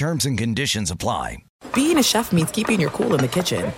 Terms and conditions apply. Being a chef means keeping your cool in the kitchen.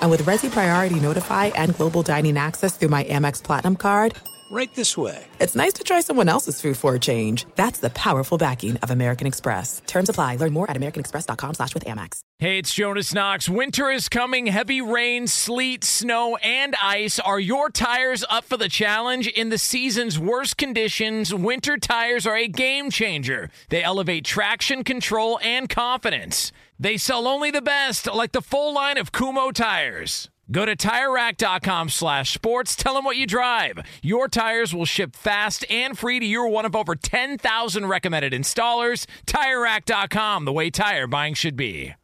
And with Resy Priority Notify and Global Dining Access through my Amex Platinum card, Right this way. it's nice to try someone else's food for a change. That's the powerful backing of American Express. Terms apply. Learn more at americanexpress.com slash with Amex. Hey, it's Jonas Knox. Winter is coming. Heavy rain, sleet, snow, and ice. Are your tires up for the challenge? In the season's worst conditions, winter tires are a game changer. They elevate traction, control, and confidence. They sell only the best, like the full line of Kumho tires. Go to TireRack.com slash sports. Tell them what you drive. Your tires will ship fast and free to your one of over 10,000 recommended installers. TireRack.com, the way tire buying should be.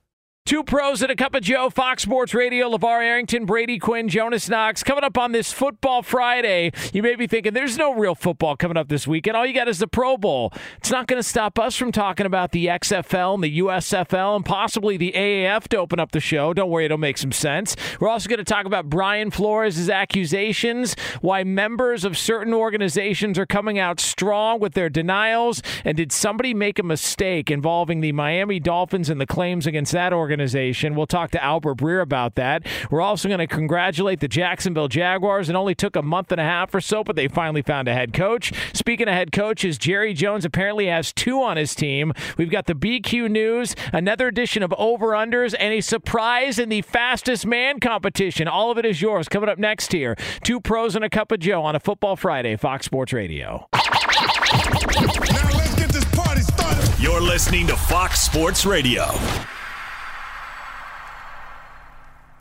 Two pros and a cup of Joe, Fox Sports Radio, LeVar Arrington, Brady Quinn, Jonas Knox. Coming up on this Football Friday, you may be thinking there's no real football coming up this weekend. All you got is the Pro Bowl. It's not going to stop us from talking about the XFL and the USFL and possibly the AAF to open up the show. Don't worry, it'll make some sense. We're also going to talk about Brian Flores' accusations, why members of certain organizations are coming out strong with their denials, and did somebody make a mistake involving the Miami Dolphins and the claims against that organization? We'll talk to Albert Breer about that. We're also going to congratulate the Jacksonville Jaguars. It only took a month and a half or so, but they finally found a head coach. Speaking of head coaches, Jerry Jones apparently has two on his team. We've got the BQ News, another edition of Over Unders, and a surprise in the fastest man competition. All of it is yours. Coming up next here, two pros and a cup of Joe on a Football Friday, Fox Sports Radio. Now let's get this party started. You're listening to Fox Sports Radio.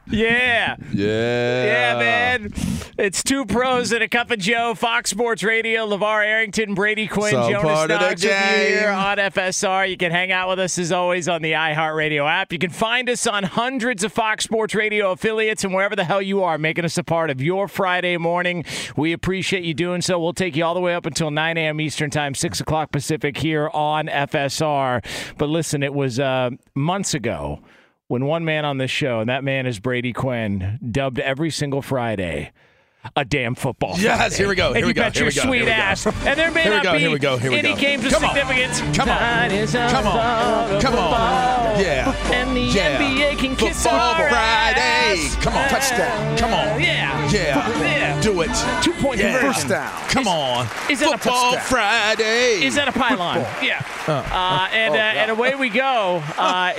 Yeah. Yeah. Yeah, man. It's two pros and a cup of Joe. Fox Sports Radio. LeVar Arrington, Brady Quinn, So Jonas part of the Knox with you here on FSR. You can hang out with us as always on the iHeartRadio app. You can find us on hundreds of Fox Sports Radio affiliates and wherever the hell you are, making us a part of your Friday morning. We appreciate you doing so. We'll take you all the way up until 9 a.m. Eastern Time, 6 o'clock Pacific here on FSR. But listen, it was uh, months ago when one man on this show, and that man is Brady Quinn, dubbed every single Friday a damn football. Yes, Friday. here we go, And here you we go, bet here your we go, sweet here we go. ass. And there may Here not go, be here we go, here we any go. games of Come on. significance. Come on. Tonight is a Come on. Come on. Yeah. And the Yeah. NBA can kiss Football our Friday. ass. Come on. Touchdown. Come on. Yeah. Yeah. Yeah. Do it. Two point Yeah. conversion. First down. Come on. is that a Football touchdown? Friday. Is that a pylon? Yeah. Uh, and, uh, and away we go. Uh,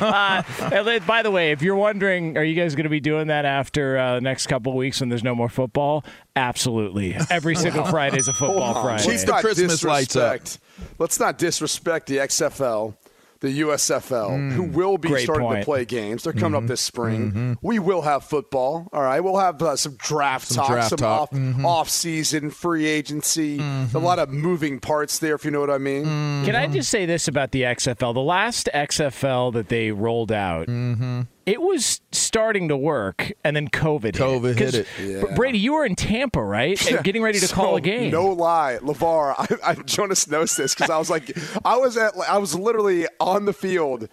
uh, by the way, if you're wondering, are you guys going to be doing that after uh, the next couple of weeks when there's no more football? Absolutely. Every single Friday is a football Friday. Keep Let's the not Christmas lights up. disrespect- Let's not disrespect the XFL, the USFL, hmm. who will be starting point. to play games. They're coming up mm-hmm. this spring. Mm-hmm. We will have football. All right, we'll have uh, some draft Some talk, draft some talk. off mm-hmm. off season free agency. A lot of moving parts there, if you know what I mean. Can I just say this about the XFL? The last XFL that they rolled out, it was starting to work, and then COVID. COVID hit 'Cause, it. Br- Brady, you were in Tampa, right? Getting ready to So, call a game. No lie, Levar. I, I, Jonas knows this because I was like, I was at, I was literally on the field,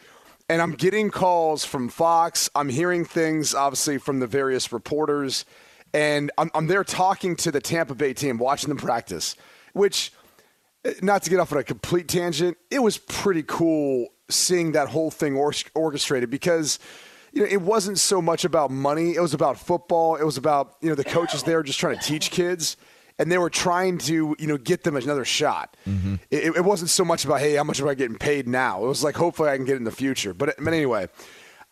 and I'm getting calls from Fox. I'm hearing things, obviously, from the various reporters, and I'm, I'm there talking to the Tampa Bay team, watching them practice. Which, eh, not to get off on a complete tangent, it was pretty cool seeing that whole thing or- orchestrated because you know, it wasn't so much about money. It was about football. It was about, you know, the coaches there just trying to teach kids. and they were trying to you know get them another shot. Mm-hmm. It, it wasn't so much about hey, how much am I getting paid now? It was like hopefully I can get in the future. But but anyway.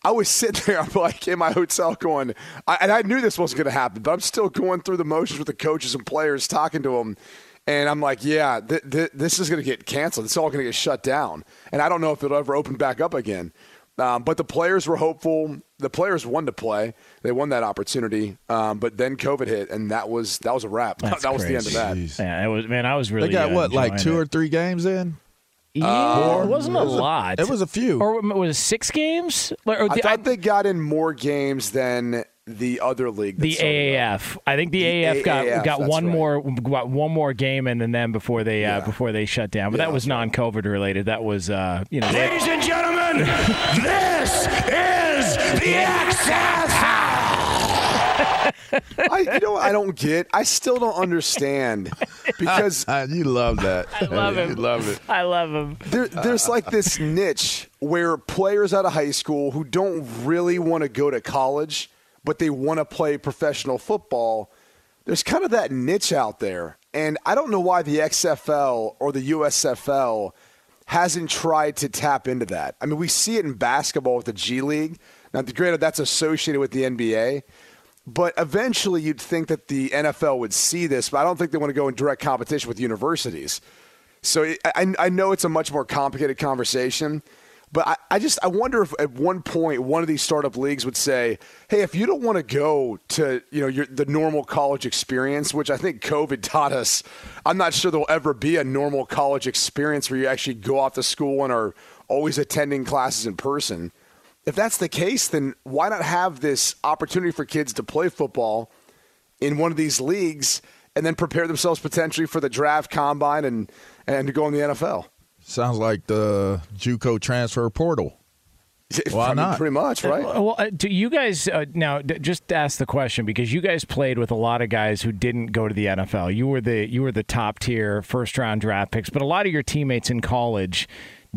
I was sitting there, I'm like in my hotel going, I, and I knew this wasn't going to happen, but I'm still going through the motions with the coaches and players, talking to them. And I'm like, yeah, th- th- this is going to get canceled. It's all going to get shut down. And I don't know if it'll ever open back up again. Um, but the players were hopeful. The players wanted to play. They won that opportunity. Um, but then COVID hit, and that was that was a wrap. That's that was the end of that. Jeez. Yeah, it was man. I was really They got uh, what, like two it. or three games in? Yeah, it wasn't a It was a- lot. it was a few. Or was it six games? Or, or I the, thought they got in more games than the other league. the started up. AAF. I think the, The AAF got AAF, got that's one right. more got one more game in and then before they uh, Yeah. before they shut down. But Yeah, that was non-COVID related. That was uh, you know. they- Ladies and gentlemen, this is the XFL. I, you know, what I don't get. I still don't understand because Ah, you love that. I love him. You love it. I love him. there, there's like this niche where players out of high school who don't really want to go to college, but they want to play professional football. There's kind of that niche out there, and I don't know why the XFL or the USFL hasn't tried to tap into that. I mean, we see it in basketball with the G League. Now, granted, that's associated with the NBA. But eventually, you'd think that the NFL would see this, but I don't think they want to go in direct competition with universities. So I, I know it's a much more complicated conversation, but I, I just I wonder if at one point one of these startup leagues would say, "Hey, if you don't want to go to you know your, the normal college experience, which I think COVID taught us, I'm not sure there'll ever be a normal college experience where you actually go off to school and are always attending classes in person." If that's the case, then why not have this opportunity for kids to play football in one of these leagues and then prepare themselves potentially for the draft combine and and to go in the NFL? Sounds like the JUCO transfer portal. Why I mean, not? Pretty much, right? Well, uh, do you guys uh, now d- just ask the question because you guys played with a lot of guys who didn't go to the NFL. You were the you were the top tier first round draft picks, but a lot of your teammates in college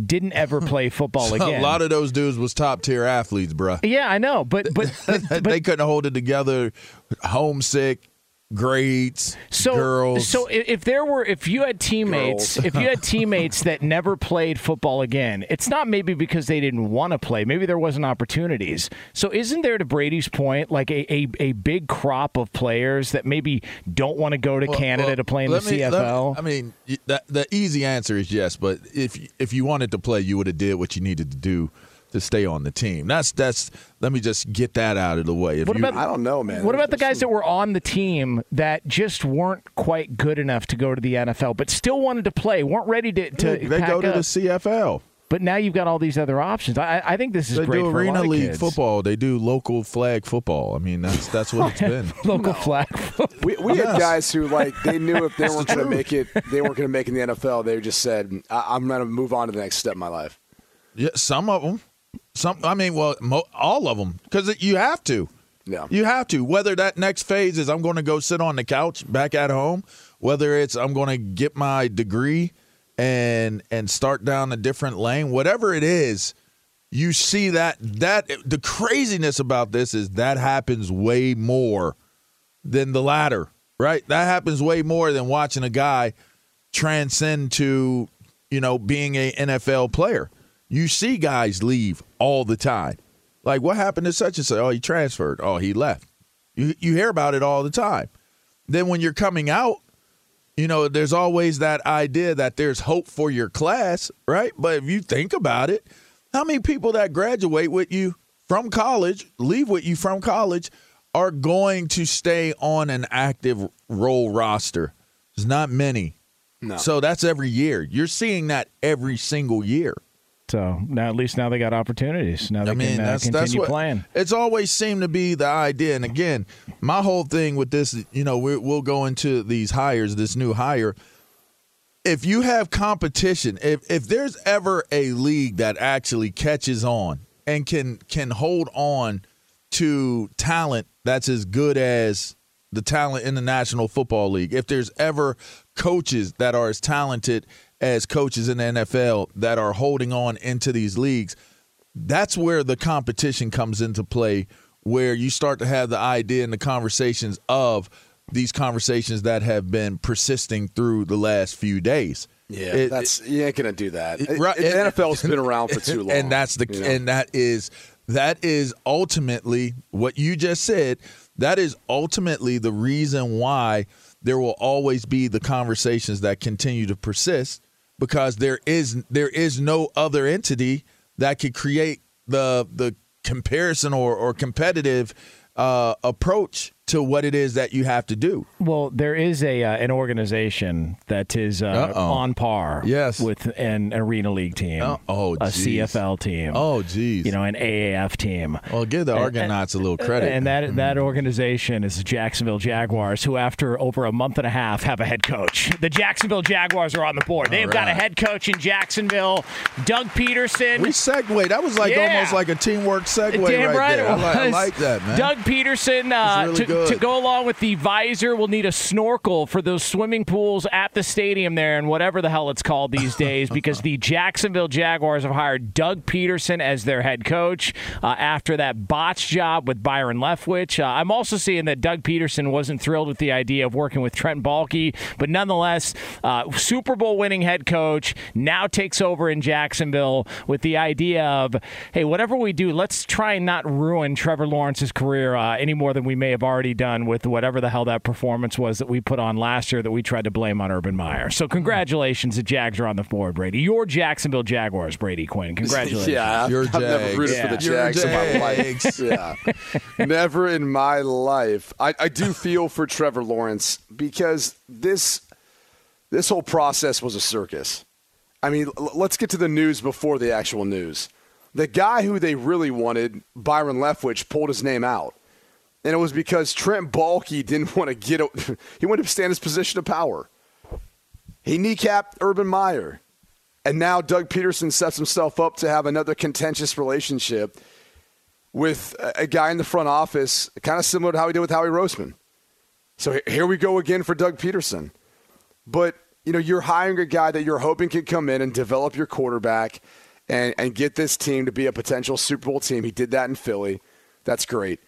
didn't ever play football again. A lot of those dudes was top tier athletes, bruh. yeah, I know, but but, but, but they couldn't hold it together. Homesick, grades, so girls. so if there were if you had teammates if you had teammates that never played football again it's not maybe because they didn't want to play. Maybe there wasn't opportunities. So isn't there to brady's point like a, a, a big crop of players that maybe don't want to go to Well, canada well, to play in the me- let me- cfl I mean, the, the easy answer is yes, but if if you wanted to play, you would have did what you needed to do to stay on the team. That's that's. Let me just get that out of the way. If What you, about- I don't know, man. What about the guys that were on the team that just weren't quite good enough to go to the NFL, but still wanted to play, weren't ready to, to they pack go to up? the CFL? But now you've got all these other options. I, I think this is They great do for a lot arena league kids. football. They do local flag football. I mean, that's that's what it's been. local flag. Football. We, we had guys who like they knew if they weren't the going to make it, they weren't going to make it in the NFL. They just said, I- "I'm going to move on to the next step in my life." Yeah, some of them. Some. I mean, well, mo- all of them, because you have to. Yeah. You have to. Whether that next phase is I'm going to go sit on the couch back at home, whether it's I'm going to get my degree and and start down a different lane, whatever it is, you see that that the craziness about this is that happens way more than the latter, right? That happens way more than watching a guy transcend to, you know, being a NFL player. You see guys leave all the time. Like what happened to such and such? Oh, he transferred. Oh, he left. You you hear about it all the time. Then when you're coming out, you know, there's always that idea that there's hope for your class, right? But if you think about it, how many people that graduate with you from college, leave with you from college, are going to stay on an active role roster? There's not many. No. So that's every year. You're seeing that every single year. So now at least now they got opportunities. Now they I mean, can uh, that's continue that's what playing. it's always seemed to be the idea. And again, my whole thing with this, you know, we we'll go into these hires, this new hire. If you have competition, if if there's ever a league that actually catches on and can can hold on to talent that's as good as the talent in the National Football League, if there's ever coaches that are as talented as coaches in the NFL that are holding on into these leagues, that's where the competition comes into play where you start to have the idea and the conversations of these conversations that have been persisting through the last few days. Yeah, It- that's you ain't gonna do that. it- right, the NFL's been around for too long, and that's the you know? and that is that is ultimately what you just said. That is ultimately the reason why there will always be the conversations that continue to persist because there is there is no other entity that could create the the comparison or or competitive uh, approach to what it is that you have to do. Well, there is a uh, an organization that is uh, on par Yes. with an arena league team, Oh, oh, a geez. CFL team, Oh, geez. you know, an AAF team. well, give the Argonauts a little credit. And that that organization is the Jacksonville Jaguars, who after over a month and a half have a head coach. The Jacksonville Jaguars are on the board. They've got a head coach in Jacksonville, Doug Pederson. we segue. That was like Yeah. almost like a teamwork segue Damn right, right there. I like, I like that, man. Doug Pederson uh, really to, good. to go along with the visor we'll need a snorkel for those swimming pools at the stadium there and whatever the hell it's called these days because the Jacksonville Jaguars have hired Doug Pederson as their head coach uh, after that botch job with Byron Leftwich. Uh, I'm also seeing that Doug Pederson wasn't thrilled with the idea of working with Trent Baalke, but nonetheless, uh, Super Bowl winning head coach now takes over in Jacksonville with the idea of, hey, whatever we do, let's try and not ruin Trevor Lawrence's career uh, any more than we may have already done with whatever the hell that performance was that we put on last year that we tried to blame on Urban Meyer. So congratulations, the Jags are on the board, Brady. Your Jacksonville Jaguars, Brady Quinn. Congratulations. Yeah, I've, Your I've never Jags. rooted for the Your Jags in my life. Yeah, never in my life. I, I do feel for Trevor Lawrence because this this whole process was a circus. I mean, l- let's get to the news before the actual news. The guy who they really wanted, Byron Leftwich, pulled his name out. And it was because Trent Baalke didn't want to get he wanted to stay in his position of power. He kneecapped Urban Meyer. And now Doug Pederson sets himself up to have another contentious relationship with a a guy in the front office, kind of similar to how he did with Howie Roseman. So here we go again for Doug Pederson. But, you know, you're hiring a guy that you're hoping can come in and develop your quarterback and, and get this team to be a potential Super Bowl team. He did that in Philly. That's great.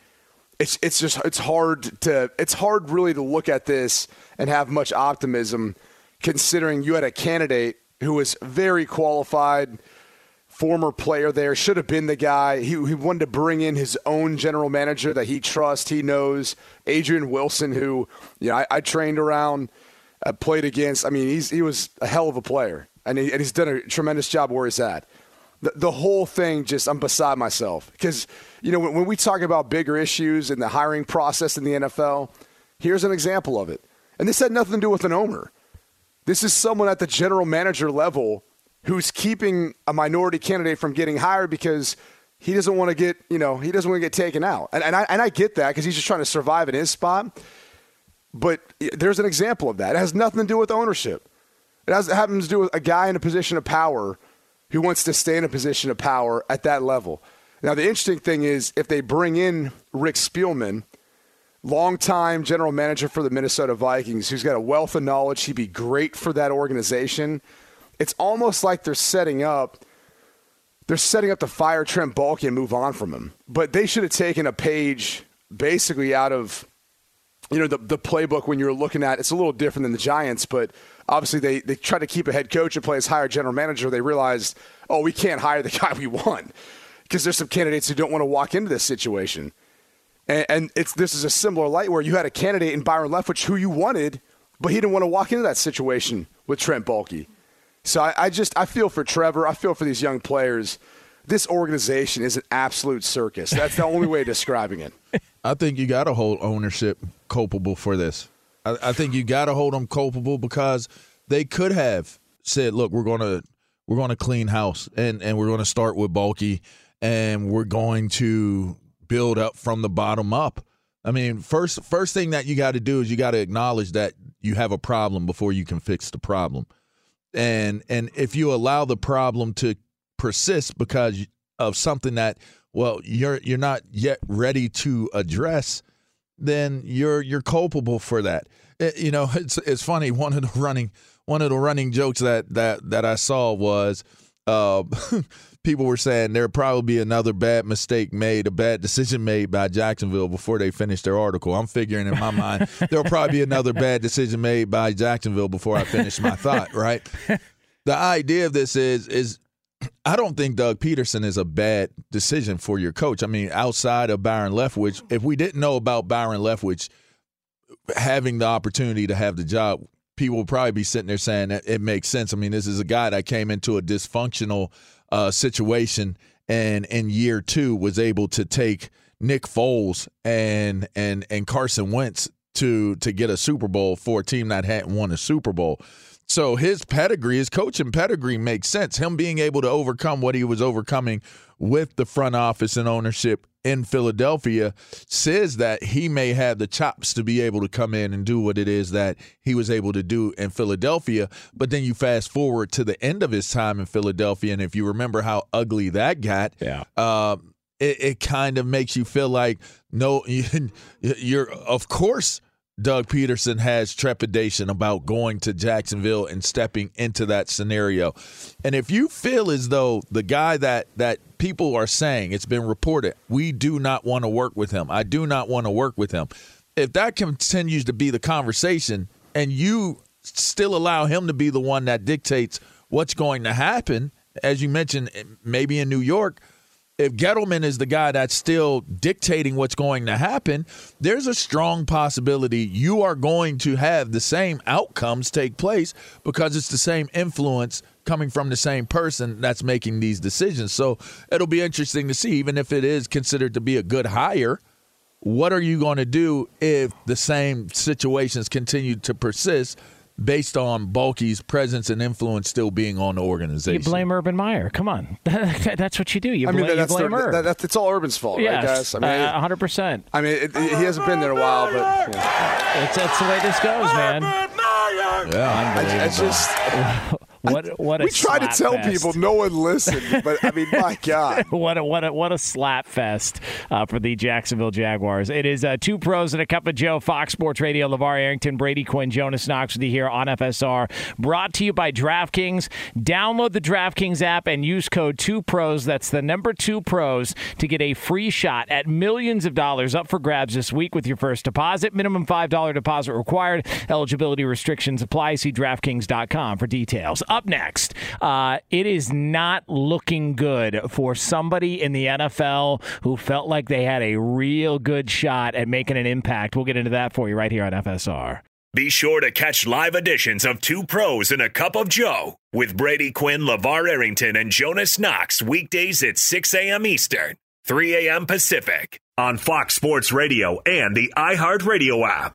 It's it's just it's hard to it's hard really to look at this and have much optimism considering you had a candidate who was very qualified, former player there, should have been the guy. He, he wanted to bring in his own general manager that he trusts, he knows, Adrian Wilson, who you know I, I trained around, uh, played against. I mean, he's he was a hell of a player, and, he, and he's done a tremendous job where he's at. The, the whole thing just I'm beside myself because you know when, when we talk about bigger issues in the hiring process in the NFL, here's an example of it, and this had nothing to do with an owner. This is someone at the general manager level who's keeping a minority candidate from getting hired because he doesn't want to get, you know, he doesn't want to get taken out. And, and, I, and I get that because he's just trying to survive in his spot. But eh, there's an example of that. It has nothing to do with ownership. It, has, it happens to do with a guy in a position of power who wants to stay in a position of power at that level. Now, the interesting thing is if they bring in Rick Spielman, longtime general manager for the Minnesota Vikings, who's got a wealth of knowledge. He'd be great for that organization. It's almost like they're setting up. They're setting up to fire Trent Baalke and move on from him. But they should have taken a page basically out of, you know, the, the playbook when you're looking at. It's a little different than the Giants, but obviously they they try to keep a head coach and play as hire general manager. They realized, oh, we can't hire the guy we want because there's some candidates who don't want to walk into this situation. And, and it's this is a similar light where you had a candidate in Byron Leftwich who you wanted, but he didn't want to walk into that situation with Trent Baalke. So I, I just I feel for Trevor. I feel for these young players. This organization is an absolute circus. That's the only way of describing it. I think you got to hold ownership culpable for this. I, I think you got to hold them culpable because they could have said, "Look, we're gonna we're gonna clean house and and we're gonna start with Baalke and we're going to build up from the bottom up." I mean, first first thing that you got to do is you got to acknowledge that you have a problem before you can fix the problem. And and if you allow the problem to persist because of something that well you're you're not yet ready to address then you're you're culpable for that It- you know it's it's funny one of the running one of the running jokes that that that I saw was uh, people were saying there'll probably be another bad mistake made, a bad decision made by Jacksonville before they finish their article. I'm figuring in my mind there'll probably be another bad decision made by Jacksonville before I finish my thought. Right. The idea of this is is I don't think Doug Pederson is a bad decision for your coach. I mean, outside of Byron Leftwich, if we didn't know about Byron Leftwich having the opportunity to have the job, people would probably be sitting there saying that it makes sense. I mean, this is a guy that came into a dysfunctional uh, situation and in year two was able to take Nick Foles and and and Carson Wentz to to get a Super Bowl for a team that hadn't won a Super Bowl. So his pedigree, his coaching pedigree makes sense. Him being able to overcome what he was overcoming with the front office and ownership in Philadelphia says that he may have the chops to be able to come in and do what it is that he was able to do in Philadelphia. But then you fast forward to the end of his time in Philadelphia, and if you remember how ugly that got, Yeah. uh, it, it kind of makes you feel like no, you're of course. Doug Pederson has trepidation about going to Jacksonville and stepping into that scenario. And if you feel as though the guy that that people are saying it's been reported, we do not want to work with him. I do not want to work with him. If that continues to be the conversation and you still allow him to be the one that dictates what's going to happen, as you mentioned, maybe in New York, if Gettleman is the guy that's still dictating what's going to happen, there's a strong possibility you are going to have the same outcomes take place because it's the same influence coming from the same person that's making these decisions. So it'll be interesting to see, even if it is considered to be a good hire, what are you going to do if the same situations continue to persist? Based on Baalke's presence and influence still being on the organization, You blame Urban Meyer. Come on, that's what you do. You I blame, mean, that's you blame the, Urb. that, that's it's all Urban's fault, right, guys? I mean, uh, 100%. I mean, it, it- he hasn't been there a while, but yeah. It's, that's the way this goes, man. yeah, I, I just What what a we try to tell fest. people no one listened, but I mean, my God. what a what a what a slap fest uh, for the Jacksonville Jaguars. It is uh, two pros and a cup of Joe. Fox Sports Radio. Levar Arrington, Brady Quinn, Jonas Knox with you here on FSR. Brought to you by DraftKings. Download the DraftKings app and use code two pros. That's the number two pros to get a free shot at millions of dollars up for grabs this week with your first deposit. Minimum five dollar deposit required. Eligibility restrictions apply. See DraftKings.com for details. Up next, uh, it is not looking good for somebody in the NFL who felt like they had a real good shot at making an impact. We'll get into that for you right here on FSR. Be sure to catch live editions of Two Pros and a Cup of Joe with Brady Quinn, LeVar Arrington, and Jonas Knox weekdays at 6 a.m. Eastern, 3 a.m. Pacific on Fox Sports Radio and the iHeartRadio app.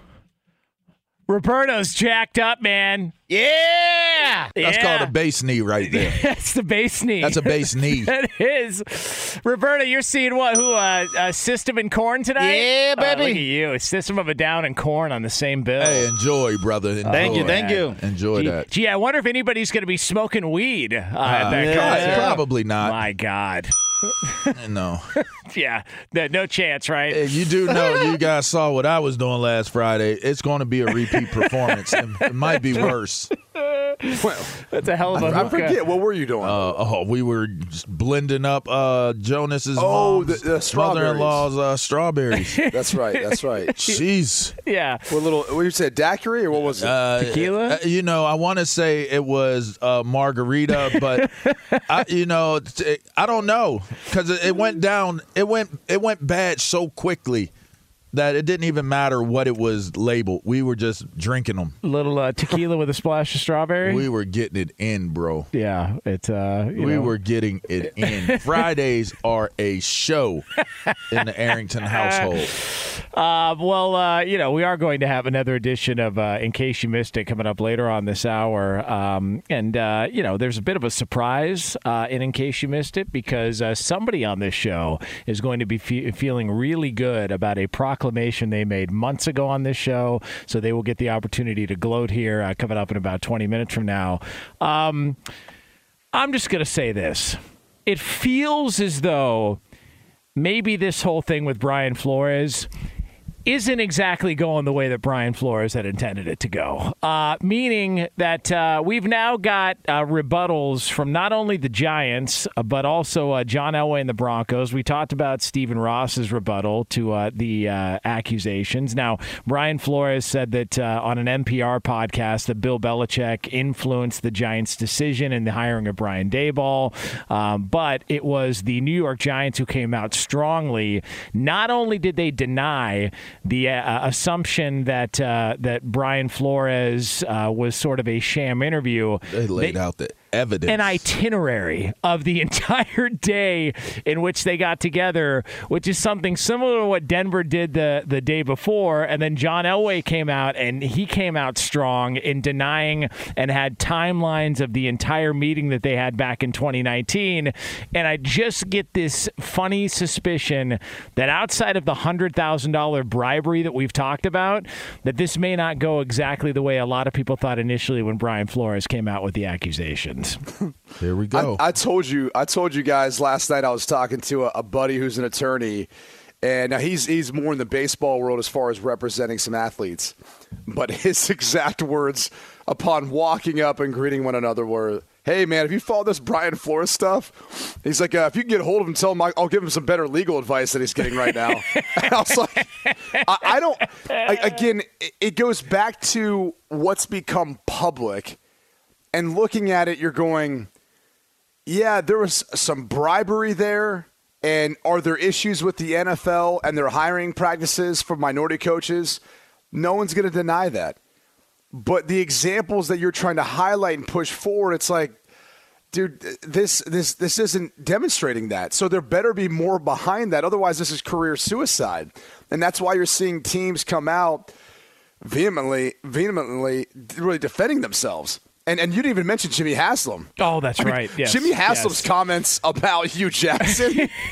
Roberto's jacked up, man. Yeah. That's yeah. called a base knee right there. That's the base knee. That's a base knee. that is. Roberto, you're seeing what? Who? Uh, uh, System and Korn tonight? Yeah, Oh, baby. look at you. System of a Down and Korn on the same bill. Hey, enjoy, brother. Enjoy. Thank you, thank you. Enjoy Gee, that. gee, I wonder if anybody's going to be smoking weed uh, at Uh, that yeah, concert. Probably not. My God. No. Yeah, no, no chance, right? Hey, you do know you guys saw what I was doing last Friday. It's going to be a repeat performance. It, it might be worse. Well, That's a hell of a I forget. What were you doing? Uh, oh, we were just blending up uh, Jonas's Oh, mom's the- the strawberries. mother-in-law's uh, strawberries. that's right. That's right. Jeez. Yeah. What little? What you said? Daiquiri or what was it? Uh, Tequila? uh, you know, I want to say it was uh, margarita, but I, you know, t- I don't know because it, it went down. It went it went bad so quickly that it didn't even matter what it was labeled. We were just drinking them. little uh, tequila with a splash of strawberry. We were getting it in, bro. yeah, it's uh, We know. were getting it in. Fridays are a show in the Arrington household. Uh, well, uh, you know, we are going to have another edition of uh, In Case You Missed It coming up later on this hour. Um, and, uh, you know, there's a bit of a surprise uh, in In Case You Missed It because uh, somebody on this show is going to be fe- feeling really good about a proclamation they made months ago on this show. So they will get the opportunity to gloat here coming up in about 20 minutes from now. Um, I'm just going to say this. It feels as though maybe this whole thing with Brian Flores isn't exactly going the way that Brian Flores had intended it to go. Uh, meaning that uh, we've now got uh, rebuttals from not only the Giants, uh, but also uh, John Elway and the Broncos. We talked about Stephen Ross's rebuttal to uh, the accusations. Now, Brian Flores said that on an NPR podcast that Bill Belichick influenced the Giants' decision in the hiring of Brian Daboll, um, but it was the New York Giants who came out strongly. Not only did they deny the uh, assumption that uh, that Brian Flores uh, was sort of a sham interview, They laid out the evidence. an itinerary of the entire day in which they got together, which is something similar to what Denver did the, the day before. And then John Elway came out and he came out strong in denying and had timelines of the entire meeting that they had back in 2019. And I just get this funny suspicion that outside of the $100,000 bribery that we've talked about, that this may not go exactly the way a lot of people thought initially when Brian Flores came out with the accusations. Here we go. I, I told you, I told you guys last night. I was talking to a, a buddy who's an attorney, and now he's he's more in the baseball world as far as representing some athletes. But his exact words upon walking up and greeting one another were, "Hey man, have you followed this Brian Flores stuff?" He's like, uh, "If you can get a hold of him, tell him I'll give him some better legal advice than he's getting right now." and I was like, I, I don't. I, again, it, it goes back to what's become public, and looking at it, you're going yeah, there was some bribery there. And are there issues with the NFL and their hiring practices for minority coaches? No one's going to deny that. But the examples that you're trying to highlight and push forward, it's like, dude, this this this isn't demonstrating that. So there better be more behind that. Otherwise, this is career suicide. And that's why you're seeing teams come out vehemently, vehemently, really defending themselves And and you didn't even mention Jimmy Haslam. Oh, that's I mean, right. Yes, Jimmy Haslam's yes. comments about Hue Jackson.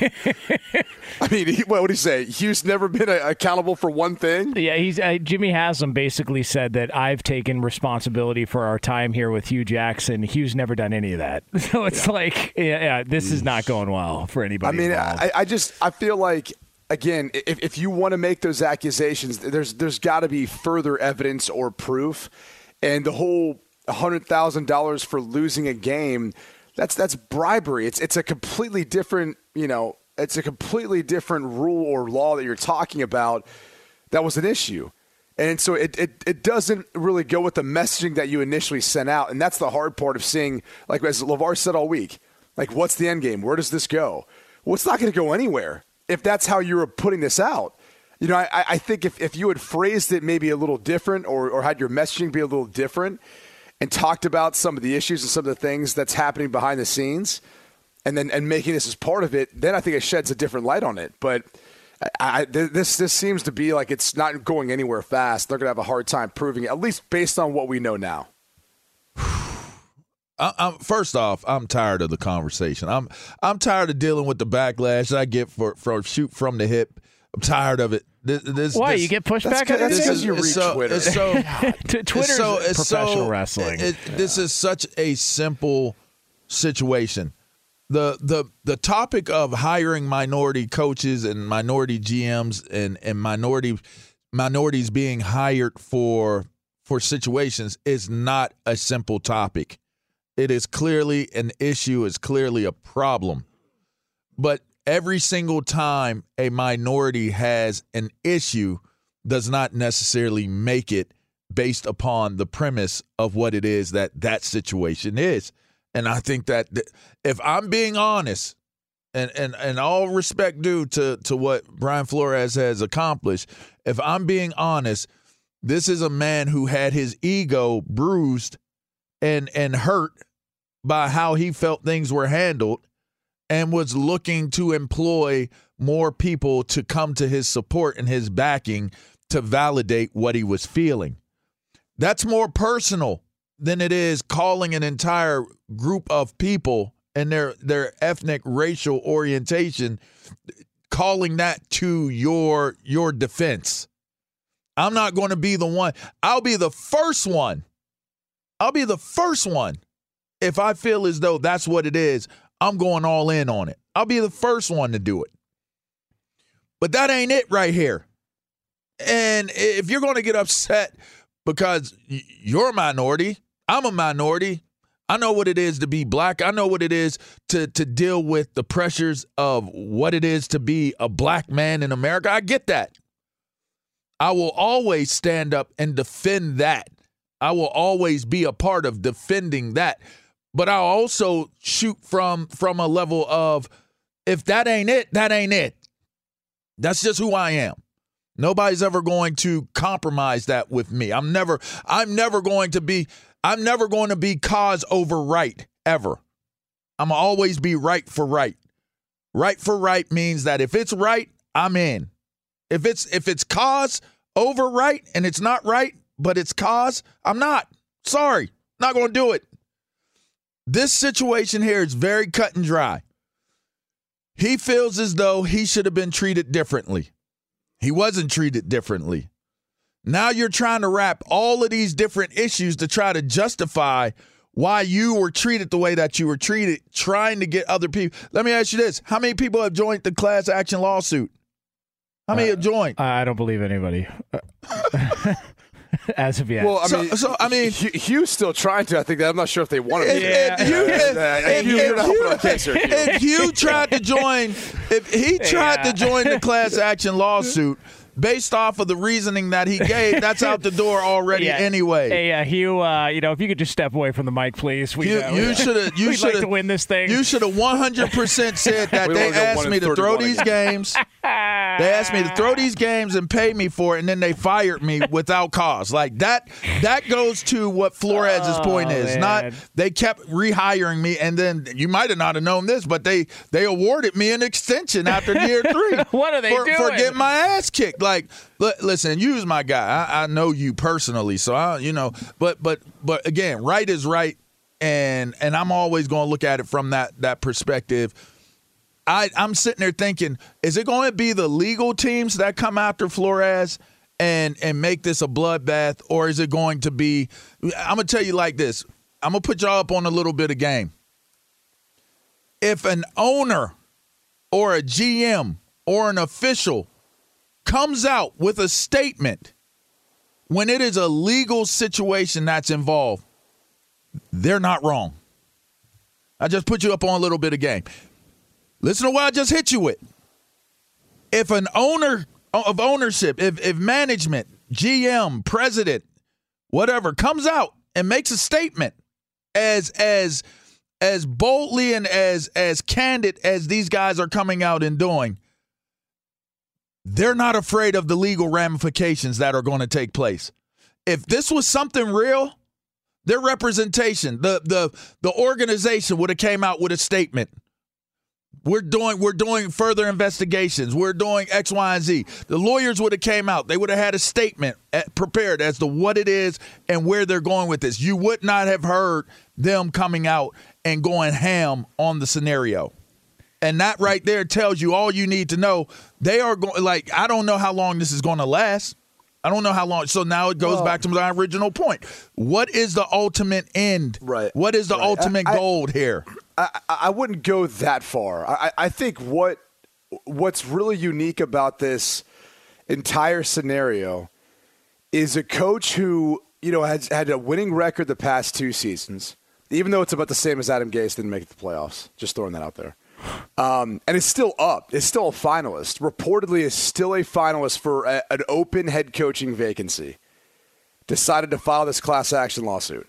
I mean, he, what would he say? Hue's never been uh, accountable for one thing. Yeah, he's uh, Jimmy Haslam basically said that I've taken responsibility for our time here with Hue Jackson. Hue's never done any of that, so it's like, yeah, yeah, this is not going well for anybody. I mean. I, I just I feel like again, if, if you want to make those accusations, there's there's got to be further evidence or proof, and the whole hundred thousand dollars for losing a game, that's that's bribery. It's it's a completely different you know it's a completely different rule or law that you're talking about. That was an issue. And so it, it, it doesn't really go with the messaging that you initially sent out. And that's the hard part of seeing, like as LeVar said all week, like what's the end game? Where does this go? Well, it's not going to go anywhere if that's how you were putting this out. You know, I, I think if, if you had phrased it maybe a little different or, or had your messaging be a little different and talked about some of the issues and some of the things that's happening behind the scenes and then and making this as part of it, then I think it sheds a different light on it. But I, I, this this seems to be like it's not going anywhere fast. They're going to have a hard time proving it, at least based on what we know now. I'm, first off, I'm tired of the conversation. I'm I'm tired of dealing with the backlash I get for for shoot from the hip. I'm tired of it. This, this, Why this, you get pushed That's back? on That's because you it's read so, Twitter. It's so, T- Twitter's it's so, it's professional so, wrestling. it- This is such a simple situation. The the the topic of hiring minority coaches and minority GMs and and minority minorities being hired for for situations is not a simple topic. It is clearly an issue, it's clearly a problem. But every single time a minority has an issue does not necessarily make it based upon the premise of what it is that that situation is. And I think that th- if I'm being honest, and, and, and all respect due to, to what Brian Flores has accomplished, if I'm being honest, this is a man who had his ego bruised and and hurt by how he felt things were handled and was looking to employ more people to come to his support and his backing to validate what he was feeling. That's more personal than it is calling an entire group of people and their their ethnic racial orientation calling that to your your defense. I'm not going to be the one. I'll be the first one. I'll be the first one if I feel as though that's what it is. I'm going all in on it. I'll be the first one to do it. But that ain't it right here. And if you're going to get upset because you're a minority, I'm a minority. I know what it is to be black. I know what it is to to deal with the pressures of what it is to be a black man in America. I get that. I will always stand up and defend that. I will always be a part of defending that. But I'll also shoot from from a level of if that ain't it, that ain't it. That's just who I am. Nobody's ever going to compromise that with me. I'm never I'm never going to be I'm never going to be cause over right ever. I'm always be right for right. Right for right means that if it's right, I'm in. If it's if it's cause over right and it's not right, but it's cause, I'm not. Sorry. Not going to do it. This situation here is very cut and dry. He feels as though he should have been treated differently. He wasn't treated differently. Now you're trying to wrap all of these different issues to try to justify why you were treated the way that you were treated, trying to get other people. Let me ask you this How many people have joined the class action lawsuit? How many uh, have joined? I don't believe anybody. As of yet. Well, I So- mean, so, I mean- Hue- Hue's still trying to. I think that I'm not sure if they want him. If, to. if you, if, Uh, if- Hue, you're not you- helping case here, Hue. if you tried to join, if he tried Yeah. to join the class action lawsuit based off of the reasoning that he gave, that's out the door already Yeah. anyway. Hey, uh, Hue, uh, you know, if you could just step away from the mic, please. We, You, uh, you should have. You we'd should like to win this thing. You should have 100 percent said that We they asked me to throw 31 these again. games. They asked me to throw these games and pay me for it, and then they fired me without cause. Like that. That goes to what Flores' point Oh, is. Not they kept rehiring me, and then you might have not have known this, but they they awarded me an extension after year three. What are they for, for doing? getting my ass kicked? like, li- listen, you's my guy. I, I know you personally, so I, you know, but but but again, right is right, and and I'm always going to look at it from that that perspective. I I'm sitting there thinking, is it going to be the legal teams that come after Flores? And, and make this a bloodbath, or is it going to be? I'm gonna tell you like this. I'm gonna put y'all up on a little bit of game. If an owner or a GM or an official comes out with a statement when it is a legal situation that's involved, they're not wrong. I just put you up on a little bit of game. Listen to what I just hit you with. If an owner of ownership, if, if management, GM, president, whatever, comes out and makes a statement as as as boldly and as as candid as these guys are coming out and doing, they're not afraid of the legal ramifications that are going to take place. If this was something real, their representation, the the the organization would have came out with a statement. We're doing we're doing further investigations. We're doing X, Y, and Z. The lawyers would have came out. They would have had a statement at, prepared as to what it is and where they're going with this. You would not have heard them coming out and going ham on the scenario. And that right there tells you all you need to know. They are going like I don't know how long this is going to last. I don't know how long. So now it goes Well- back to my original point. What is the ultimate end? Right. What is the Right. ultimate I- I- goal here? I, I I wouldn't go that far. I, I I think what what's really unique about this entire scenario is a coach who you know has had a winning record the past two seasons, even though it's about the same as Adam Gase didn't make it the playoffs. Just throwing that out there. Um, and it's still up. It's still a finalist. Reportedly, is still a finalist for a, an open head coaching vacancy. Decided to file this class action lawsuit.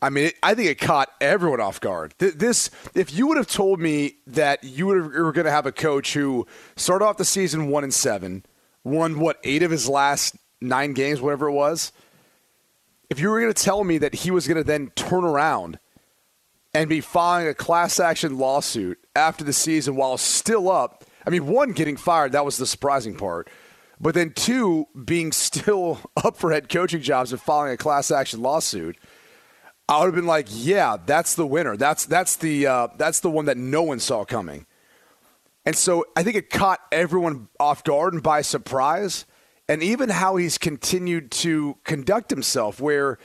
I mean, it, I think it caught everyone off guard. Th- This, if you would have told me that you were going to have a coach who started off the season one and seven, won what eight of his last nine games, whatever it was. If you were going to tell me that he was going to then turn around and be filing a class action lawsuit after the season while still up, I mean, one getting fired that was the surprising part, but then two being still up for head coaching jobs and filing a class action lawsuit. I would have been like, yeah, that's the winner. That's that's the uh, that's the one that no one saw coming. And so I think it caught everyone off guard and by surprise. And even how he's continued to conduct himself, where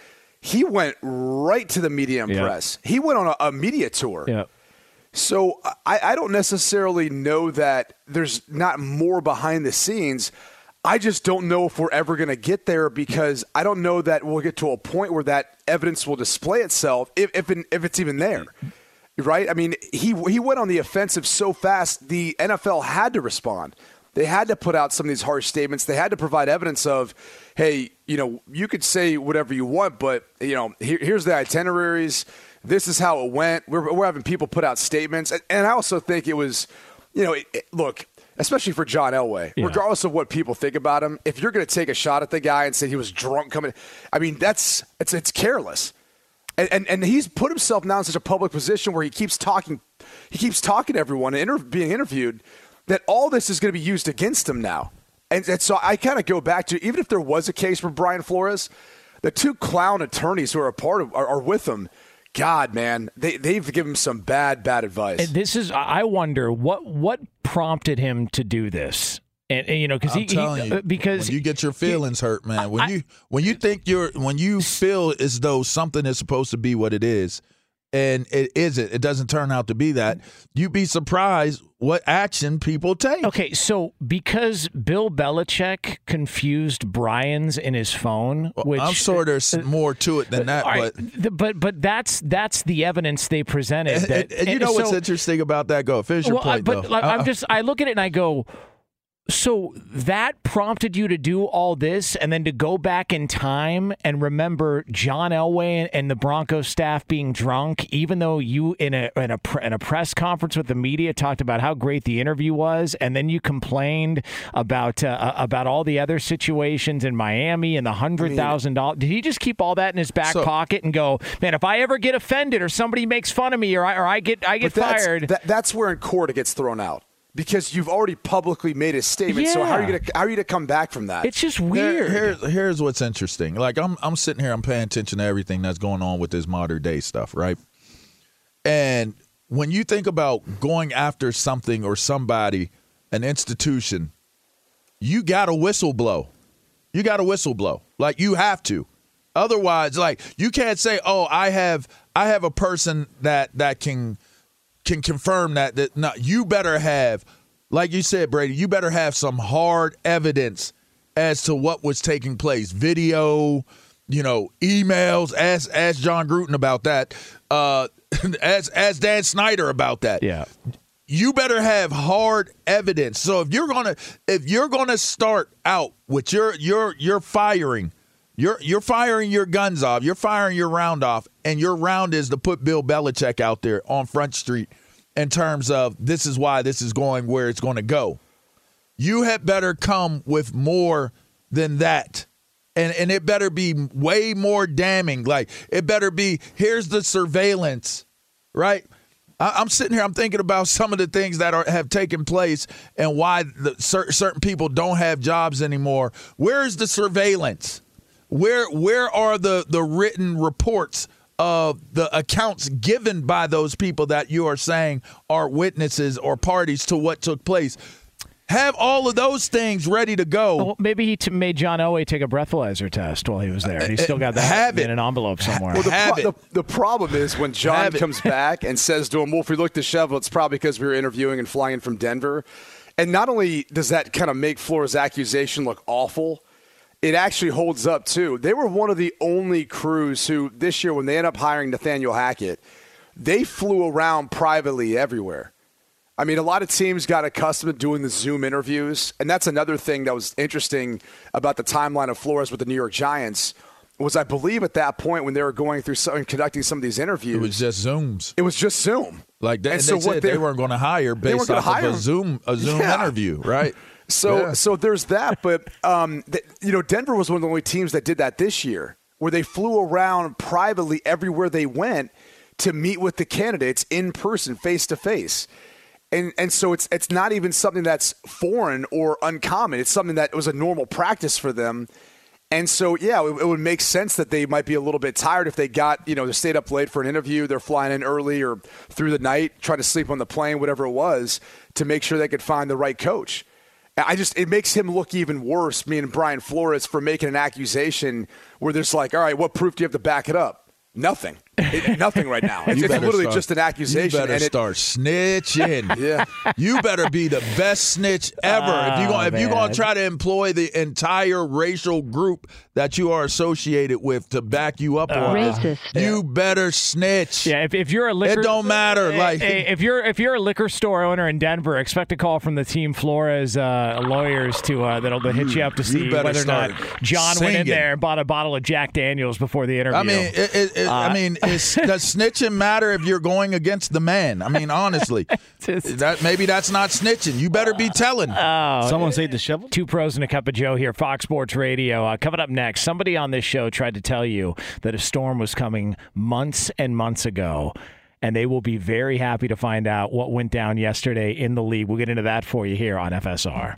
he went right to the media and Yeah. press. He went on a, a media tour. Yeah. So I, I don't necessarily know that there's not more behind the scenes. I just don't know if we're ever going to get there because I don't know that we'll get to a point where that evidence will display itself if if, if it's even there. Right? I mean, he he went on the offensive so fast, the NFL had to respond. They had to put out some of these harsh statements. They had to provide evidence of, hey, you know, you could say whatever you want, but you know, here, here's the itineraries. This is how it went. We're, we're having people put out statements, and, and I also think it was, you know, it, it- look, especially for John Elway, regardless of what people think about him, if you're going to take a shot at the guy and say he was drunk coming, I mean, that's it's it's careless. And, and and he's put himself now in such a public position where he keeps talking, he keeps talking to everyone and inter- being interviewed. That all this is going to be used against him now, and, and so I kind of go back to even if there was a case for Brian Flores, the two clown attorneys who are a part of are, are with him. God, man, they they've given him some bad bad advice. And this is I wonder what what prompted him to do this. And, and, you know, because he, he you, because when you get your feelings hurt, man. When you when you think you're when you feel as though something is supposed to be what it is, and it isn't, it doesn't turn out to be that. You'd be surprised what action people take. Okay, so because Bill Belichick confused Brian's in his phone, which I'm sure there's uh, more to it than uh, that, All right, but but but that's that's the evidence they presented. and, That, and you know what's interesting about that? Go finish your well, I- point, but though. like, I'm Uh-uh. just I look at it and I go, so that prompted you to do all this, and then to go back in time and remember John Elway and the Broncos staff being drunk, even though you in a in a in a press conference with the media talked about how great the interview was, and then you complained about uh, about all the other situations in Miami and the hundred thousand dollars. Did he just keep all that in his back So- pocket and go, man? If I ever get offended or somebody makes fun of me or I or I get I get that's, fired. that- that's where in court it gets thrown out because you've already publicly made a statement. So how are you gonna how are you gonna come back from that? It's just Here- weird. here's here's what's interesting. Like I'm I'm sitting here, I'm paying attention to everything that's going on with this modern day stuff, right? And when you think about going after something or somebody, an institution, you got to whistle blow. You got to whistle blow. Like you have to. Otherwise, like you can't say, "Oh, I have I have a person that that can can confirm that that no, you better have like you said Brady, you better have some hard evidence as to what was taking place. Video, you know, emails, ask ask Jon Gruden about that. Uh as as Dan Snyder about that. Yeah. You better have hard evidence. So if you're gonna if you're gonna start out with your your your firing, you're you're firing your guns off, you're firing your round off, and your round is to put Bill Belichick out there on Front Street in terms of this is why this is going where it's going to go. You had better come with more than that. And and it better be way more damning. Like it better be here's the surveillance, right? I, I'm sitting here. I'm thinking about some of the things that are have taken place and why the, cer- certain people don't have jobs anymore. Where is the surveillance? Where where are the the written reports of the accounts given by those people that you are saying are witnesses or parties to what took place? Have all of those things ready to go. Well, maybe he t- made John Elway take a breathalyzer test while he was there. and He uh, still got uh, that Have it. in an envelope somewhere. Well, the, Have pro- it. the, the problem is when John Have it. comes back and says to him, "Well, if we look disheveled, it's probably because we were interviewing and flying in from Denver." And not only does that kind of make Flores' accusation look awful, it actually holds up too. They were one of the only crews who this year, when they end up hiring Nathaniel Hackett, they flew around privately everywhere. I mean, a lot of teams got accustomed to doing the Zoom interviews, and that's another thing that was interesting about the timeline of Flores with the New York Giants. Was I believe at that point when they were going through some, and conducting some of these interviews, It was just Zooms. it was just Zoom. Like that, And and so they what said they- they weren't going to hire based off hire of a. Zoom a Zoom Yeah. interview, right? So Yeah. so there's that, but um, th- you know, Denver was one of the only teams that did that this year, where they flew around privately everywhere they went to meet with the candidates in person, face to face. And and so it's it's not even something that's foreign or uncommon. It's something that was a normal practice for them. And so, yeah, it, it would make sense that they might be a little bit tired if they got, you know, they stayed up late for an interview, they're flying in early or through the night, trying to sleep on the plane, whatever it was, to make sure they could find the right coach. I just it makes him look even worse, me and Brian Flores, for making an accusation where there's like, all right, what proof do you have to back it up? Nothing. It- nothing right now. It's, it's literally start- just an accusation. You better and it- start snitching. Yeah. You better be the best snitch ever. if you Oh, going if you man. going to try to employ the entire racial group that you are associated with to back you up on this, Racist. you better snitch. Yeah, if, if you're a liquor, It don't matter. Eh, Like eh, if you're if you're a liquor store owner in Denver, expect a call from the team Flores uh, lawyers to uh, that'll they'll hit you up to see better whether or not start John went in there and bought a bottle of Jack Daniels before the interview. I mean, it, it, it, Uh, I mean, is, does snitching matter if you're going against the man? I mean, honestly, that maybe that's not snitching. You better be telling. Someone say the disheveled? Two pros and a cup of Joe here, Fox Sports Radio. Uh, coming up next, somebody on this show tried to tell you that a storm was coming months and months ago. And they will be very happy to find out what went down yesterday in the league. We'll get into that for you here on FSR.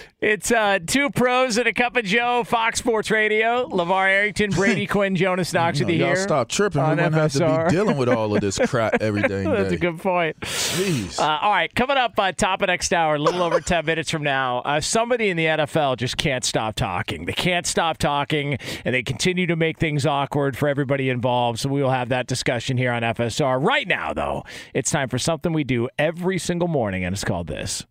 It's uh, two pros and a cup of Joe, Fox Sports Radio. LeVar Arrington, Brady Quinn, Jonas Knox No, with you y'all here. stop tripping. We wouldn't have to be dealing with all of this crap every day. That's a good point. Jeez. Uh, all right, coming up uh, top of next hour, a little over 10 minutes from now, uh, somebody in the NFL just can't stop talking. They can't stop talking, and they continue to make things awkward for everybody involved. So we will have that discussion here on FSR. Right now, though, it's time for something we do every single morning, and it's called this.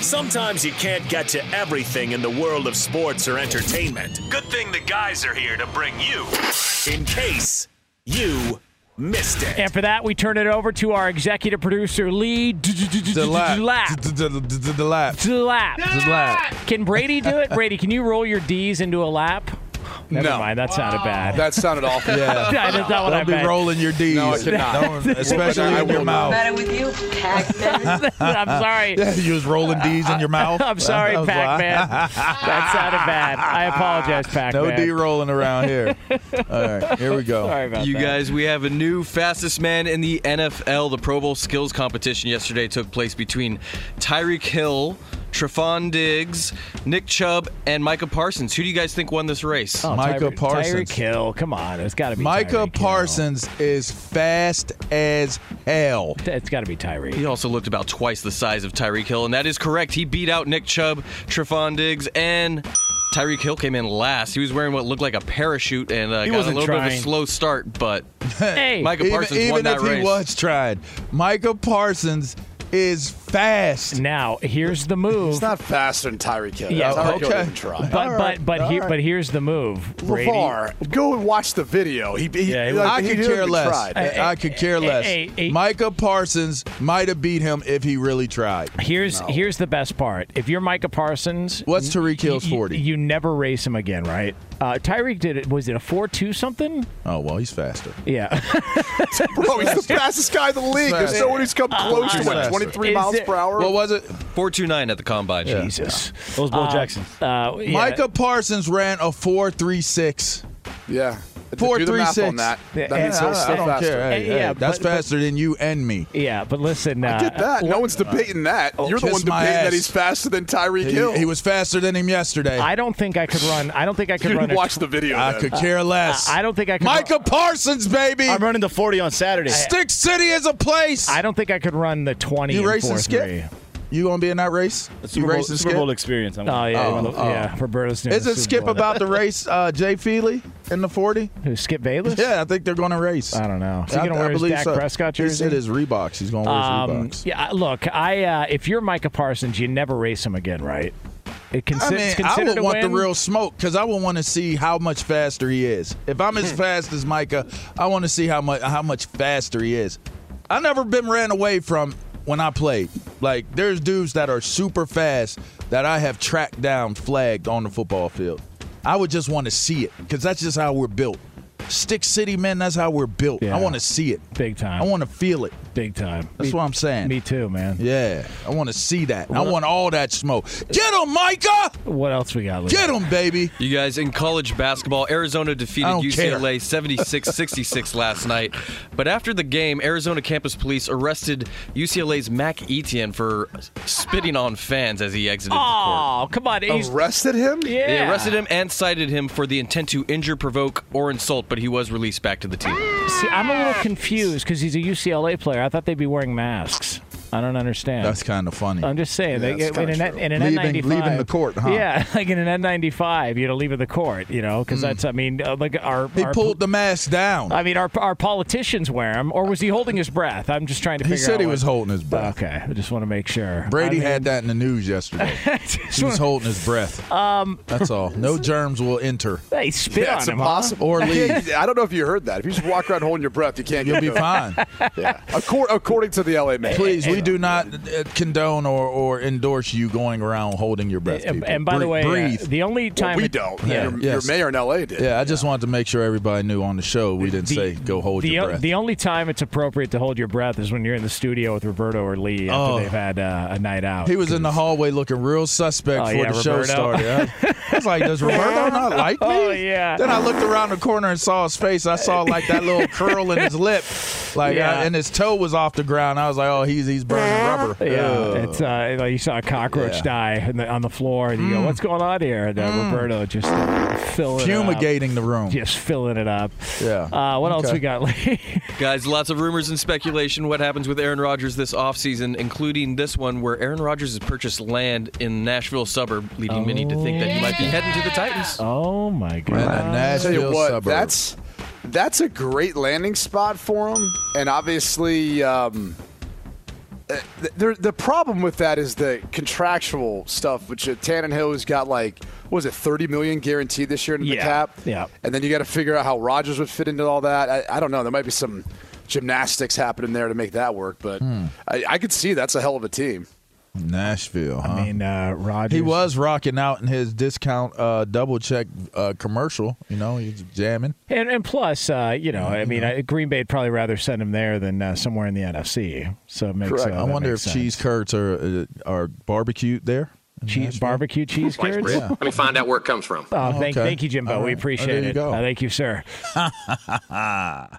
Sometimes you can't get to everything in the world of sports or entertainment. Good thing the guys are here to bring you in case you missed it. And for that, we turn it over to our executive producer, Lee Delap. Lap. The lap. Lap. The lap. Can Brady do it? Brady, can you roll your D's into a lap? Never No. mind. That sounded bad. That sounded awful. Yeah. That's not what I Don't be meant. rolling your D's. No, I cannot. Especially in your will mouth. not. with you, Pac-Man? I'm sorry. Yeah, you was rolling D's in your mouth. I'm sorry, That was Pac-Man. that sounded bad. I apologize, Pac-Man. No D rolling around here. All right, here we go. Sorry about You that. guys, we have a new fastest man in the NFL. The Pro Bowl skills competition yesterday took place between Tyreek Hill, Trevon Diggs, Nick Chubb, and Micah Parsons. Who do you guys think won this race? Oh, Micah Tyreek- Parsons. Tyreek Hill. Come on. It's got to be Micah Tyreek Hill. Parsons is fast as hell. It's got to be Tyreek. He also looked about twice the size of Tyreek Hill, and that is correct. He beat out Nick Chubb, Trevon Diggs, and Tyreek Hill came in last. He was wearing what looked like a parachute and uh, He got a wasn't little bit of a slow start, but Hey. Micah even Parsons even won if he was tried, Micah Parsons is fast. Now, here's the move. He's not faster than Tyreek Hill. Yeah, Tyreek Hill okay. didn't try. But All but right, but all here right. but here's the move. Brady. LeVar, go and watch the video. He, he, Yeah, he like, I he could didn't care less. try. Hey, I could care less. hey, hey. Micah Parsons might have beat him if he really tried. Here's here's the best part. If you're Micah Parsons, What's Tyreek Hill's 40? You, never race him again, right? Uh, Tyreek did it. Was it a four two something? Oh well, he's faster. Yeah. Bro, he's the fastest guy in the league. There's Fast. no one who's come close He's to what, faster. 23 miles it- per hour? What was it? 429 at the combine. Jesus. That was Bo Uh, Jackson. Uh, yeah. Micah Parsons ran a four three six. yeah. Four Do the three math six. on that. That Yeah, means I, he'll still don't faster. care. Hey, Hey, yeah, that's but- but- faster than you and me. Yeah, but listen. Uh, Get that. No what- one's debating that. You're the one my debating ass. that he's faster than Tyreek He, Hill. he was faster than him yesterday. I don't think I could run. I don't think I could you run. watch tw- the video. I then. could care less. I don't think I could. Micah Parsons, baby. I'm running the 40 on Saturday. Stick City is a place. I don't think I could run the twenty. You and racing four skip? Three. You gonna be in that race? It's You Super Bowl, racing Super skip? Bowl experience. I'm Oh yeah, Oh, oh. yeah. Roberto's doing Is it Skip Bowl. about the race uh, Jay Feely in the 40? Who, Skip Bayless? Yeah, I think they're going to race. I don't know. Is he I- gonna I wear his Dak so. Prescott He jersey? said his Reeboks. He's going to wear his Um, Reeboks. yeah, look, I uh, if you're Micah Parsons, you never race him again, right? It consi- I mean, I would a want the real smoke because I would want to see how much faster he is. If I'm as fast as Micah, I want to see how much how much faster he is. I never been ran away from when I played. Like there's dudes that are super fast that I have tracked down, flagged on the football field. I would just want to see it because that's just how we're built. Stick City man, that's how we're built. Yeah. I want to see it. big time. I want to feel it. big time. That's me, what I'm saying. Me too, man. Yeah, I want to see that. I want all that smoke. Get him, Micah! What else we got? Lee? Get him, baby! You guys, in college basketball, Arizona defeated UCLA 76 66 last night. But after the game, Arizona campus police arrested UCLA's Mac Etienne for spitting on fans as he exited the court. Oh, come on. He's, Arrested him? yeah. They arrested him and cited him for the intent to injure, provoke, or insult, but he was released back to the team. See, I'm a little confused because he's a UCLA player. I thought they'd be wearing masks. I don't understand. That's kind of funny. I'm just saying. Yeah, they, in, an, in an Leaving- N95, leaving the court, huh? Yeah, like in an N95, you know, leaving the court, you know, because that's. I mean, uh, like our. He our pulled the mask down. I mean, our our politicians wear them, or was he holding his breath? I'm just trying to. He figure said out he what- was holding his breath. Okay, I just want to make sure. Brady I mean, had that in the news yesterday. He was holding his breath. Um, That's all. No germs will enter. They spit That's on him, impossible. Or leave. I don't know if you heard that. If you just walk around holding your breath, you can't You'll get be COVID. fine. Yeah. Accor- according to the LA Mail. Please, we do not uh, condone or, or endorse you going around holding your breath. And, people. and by the Bre- way, uh, the only Well, time we it- don't. Yeah. Your, Yes. your mayor in LA did. yeah, I just wanted to make sure everybody knew on the show we didn't The- say go hold the, your breath. the only time it's appropriate to hold your breath is when you're in the studio with Roberto or Lee after Oh. they've had uh, a night out. he was in the hallway looking real suspect Oh, before yeah, the show Roberto. started. I, I was like, does Roberto not like me? Oh, yeah. Then I looked around the corner and saw his face. I saw like that little curl in his lip, like Yeah. uh, and his toe was off the ground. I was like, oh, he's he's burning rubber. Yeah, Ugh. it's uh, like you saw a cockroach Yeah. die in the, on the floor, and you go, "What's going on here?" And uh, Roberto just uh, filling fumigating the room. just filling it up. Yeah. Uh, what else we got? Guys, lots of rumors and speculation what happens with Aaron Rodgers this offseason, including this one where Aaron Rodgers has purchased land in Nashville suburb, leading many to think that he might be heading to the Titans. oh my And god! a Tell Nashville you what, suburb. that's that's a great landing spot for him, and obviously, um, uh, the, the problem with that is the contractual stuff, which uh, Tannehill has got like what was it thirty million guaranteed this year in the cap, yeah. and then you got to figure out how Rodgers would fit into all that. I, I don't know. There might be some gymnastics happening there to make that work, but Hmm. I, I could see that's a hell of a team. Nashville. Huh? I mean, uh, Rodgers. he was rocking out in his discount uh, double check uh, commercial. You know, he's jamming. and, and plus, uh, you know, I mean, uh, Green Bay'd probably rather send him there than uh, somewhere in the NFC. So it makes. Correct. Uh, I that wonder if sense. cheese curds are uh, are barbecued there. cheese barbecue cheese curds. Yeah. Let me find out where it comes from. Oh, thank, Okay. thank you, Jimbo. All We appreciate Oh, there you it. go. Uh, thank you, sir.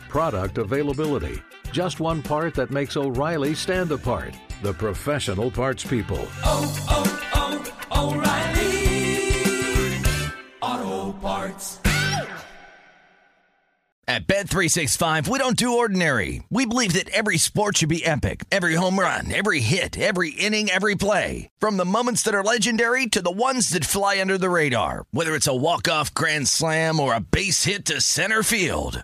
Product availability. Just one part that makes O'Reilly stand apart. the professional parts people. Oh, oh, oh, O'Reilly. Auto Parts. At Bet 365, we don't do ordinary. We believe that every sport should be epic. Every home run, every hit, every inning, every play. From the moments that are legendary to the ones that fly under the radar. Whether it's a walk-off grand slam or a base hit to center field.